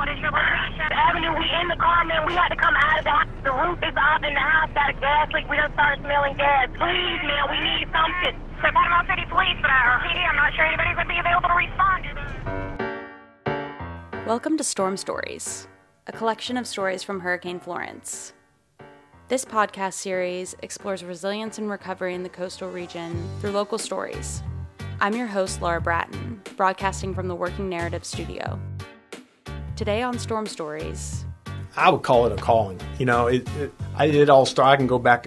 What is your location? Avenue, we in the car, man. We had to come out of the house. The roof is off in the house. Got a gas leak. We done started smelling gas. Please, man, we need something. So Panama City Police, but our PD, I'm not sure anybody's going to be available to respond. Welcome to Storm Stories, a collection of stories from Hurricane Florence. This podcast series explores resilience and recovery in the coastal region through local stories. I'm your host, Laura Bratton, broadcasting from the Working Narrative Studio. Today on Storm Stories, I would call it a calling. You know, it, it I did all start. I can go back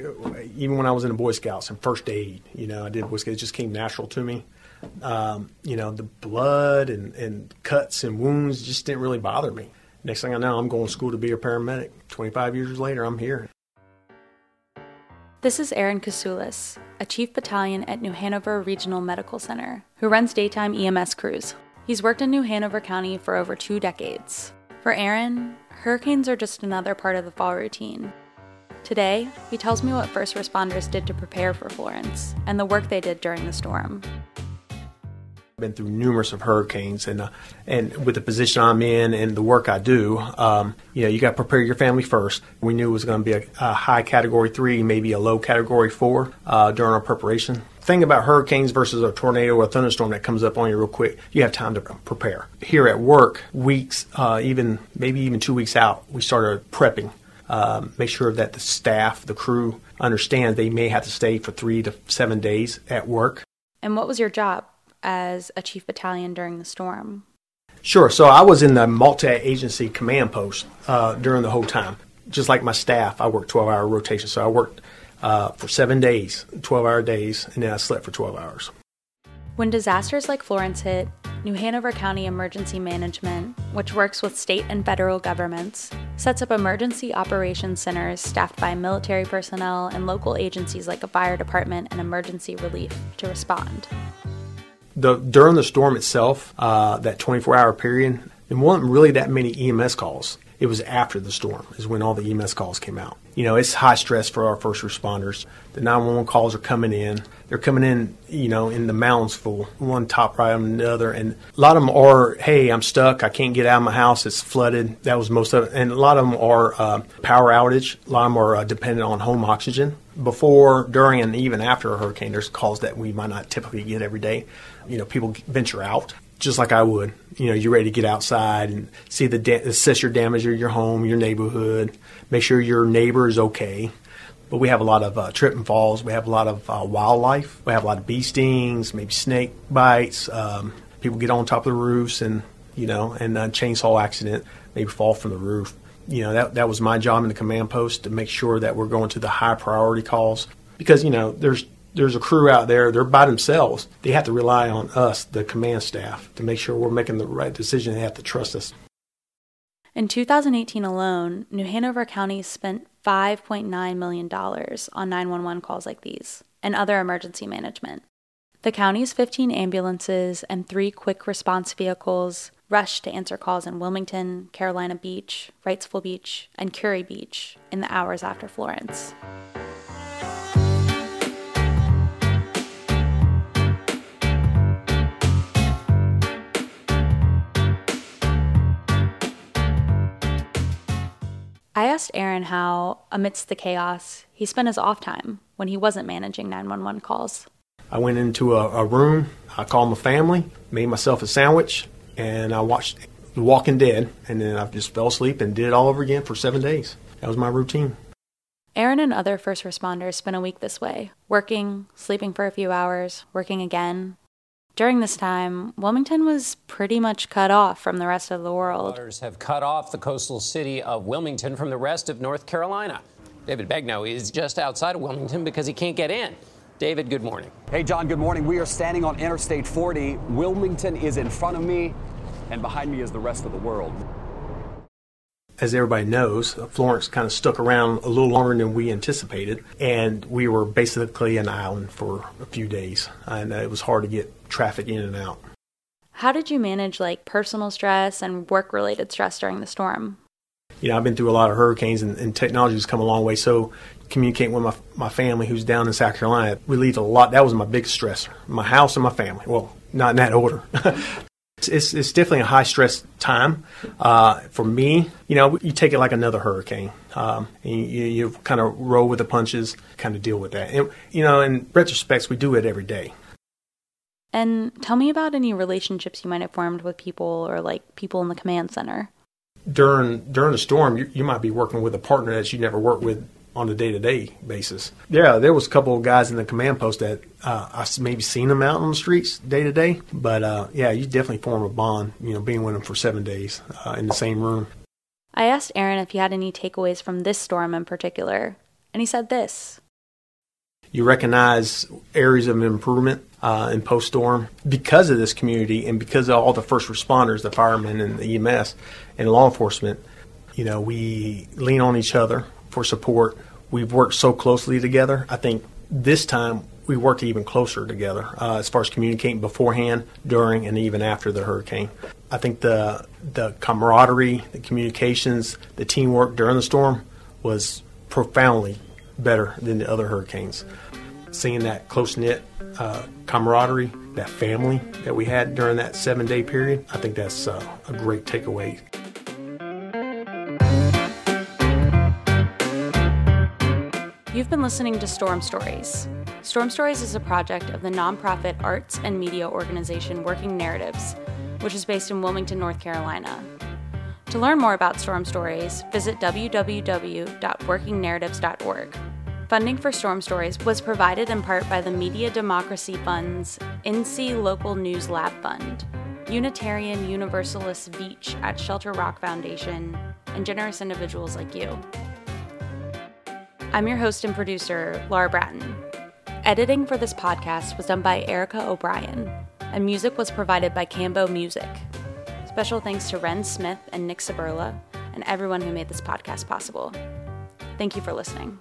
even when I was in the Boy Scouts and first aid. You know, I did Boy Scouts. It just came natural to me. Um, you know, the blood and, and cuts and wounds just didn't really bother me. Next thing I know, I'm going to school to be a paramedic. 25 years later, I'm here. This is Aaron Kasulis, a chief battalion at New Hanover Regional Medical Center, who runs daytime EMS crews. He's worked in New Hanover County for over two decades. For Aaron, hurricanes are just another part of the fall routine. Today, he tells me what first responders did to prepare for Florence and the work they did during the storm. Been through numerous of hurricanes, and uh, and with the position I'm in and the work I do, um, you know, you got to prepare your family first. We knew it was going to be a, a, high Category Three, maybe a low Category Four uh, during our preparation thing about hurricanes versus a tornado or a thunderstorm that comes up on you real quick, you have time to prepare. Here at work, weeks, uh, even maybe even two weeks out, we started prepping. Um, make sure that the staff, the crew, understand they may have to stay for three to seven days at work. And what was your job as a chief battalion during the storm? Sure. So I was in the multi-agency command post uh, during the whole time. Just like my staff, I worked 12-hour rotation. So I worked uh, for seven days, 12 hour days, and then I slept for 12 hours. When disasters like Florence hit, New Hanover County Emergency Management, which works with state and federal governments, sets up emergency operations centers staffed by military personnel and local agencies like a fire department and emergency relief to respond. The, during the storm itself, uh, that 24 hour period, there wasn't really that many EMS calls. It was after the storm, is when all the EMS calls came out you know, it's high stress for our first responders. The 911 calls are coming in. They're coming in, you know, in the mounds full, one top right on the other. And a lot of them are, hey, I'm stuck. I can't get out of my house. It's flooded. That was most of it. And a lot of them are uh, power outage. A lot of them are uh, dependent on home oxygen. Before, during, and even after a hurricane, there's calls that we might not typically get every day. You know, people venture out just like I would. You know, you're ready to get outside and see the da- assess your damage of your home, your neighborhood, make sure your neighbor is okay. But we have a lot of uh, trip and falls. We have a lot of uh, wildlife. We have a lot of bee stings, maybe snake bites. Um, people get on top of the roofs and you know, and a chainsaw accident, maybe fall from the roof. You know, that that was my job in the command post to make sure that we're going to the high priority calls because you know there's there's a crew out there, they're by themselves. They have to rely on us, the command staff, to make sure we're making the right decision. They have to trust us. In 2018 alone, New Hanover County spent $5.9 million on 911 calls like these and other emergency management. The county's 15 ambulances and three quick response vehicles rushed to answer calls in Wilmington, Carolina Beach, Wrightsville Beach, and Kure Beach in the hours after Florence. I asked Aaron how, amidst the chaos, he spent his off time when he wasn't managing 911 calls. I went into a, a room, I called my family, made myself a sandwich, and I watched The Walking Dead, and then I just fell asleep and did it all over again for seven days. That was my routine. Aaron and other first responders spent a week this way, working, sleeping for a few hours, working again, during this time, Wilmington was pretty much cut off from the rest of the world. Waters have cut off the coastal city of Wilmington from the rest of North Carolina. David Begnaud is just outside of Wilmington because he can't get in. David, good morning. Hey, John, good morning. We are standing on Interstate 40. Wilmington is in front of me, and behind me is the rest of the world as everybody knows, uh, Florence kind of stuck around a little longer than we anticipated, and we were basically an island for a few days, and uh, it was hard to get traffic in and out. How did you manage like personal stress and work-related stress during the storm? You know, I've been through a lot of hurricanes, and, and technology has come a long way. So communicating with my my family who's down in South Carolina relieved a lot. That was my biggest stress. My house and my family. Well, not in that order. It's, it's definitely a high stress time uh, for me. You know, you take it like another hurricane. Um, and you, you kind of roll with the punches, kind of deal with that. And, you know, in retrospects, we do it every day. And tell me about any relationships you might have formed with people or like people in the command center. During during a storm, you, you might be working with a partner that you never worked with on a day to day basis. Yeah, there was a couple of guys in the command post that uh, I maybe seen them out on the streets day to day, but uh, yeah, you definitely form a bond. You know, being with them for seven days uh, in the same room. I asked Aaron if he had any takeaways from this storm in particular, and he said this. You recognize areas of improvement uh, in post storm because of this community and because of all the first responders, the firemen and the EMS and law enforcement. You know, we lean on each other for support. We've worked so closely together. I think this time we worked even closer together uh, as far as communicating beforehand, during, and even after the hurricane. I think the the camaraderie, the communications, the teamwork during the storm was profoundly better than the other hurricanes. Seeing that close knit uh, camaraderie, that family that we had during that seven day period, I think that's uh, a great takeaway. You've been listening to Storm Stories. Storm Stories is a project of the nonprofit arts and media organization Working Narratives, which is based in Wilmington, North Carolina. To learn more about Storm Stories, visit www.workingnarratives.org. Funding for Storm Stories was provided in part by the Media Democracy Fund's NC Local News Lab Fund, Unitarian Universalist Veatch at Shelter Rock Foundation, and generous individuals like you. I'm your host and producer, Laura Bratton. Editing for this podcast was done by Erica O'Brien, and music was provided by Cambo Music. Special thanks to Ren Smith and Nick Saberla, and everyone who made this podcast possible. Thank you for listening.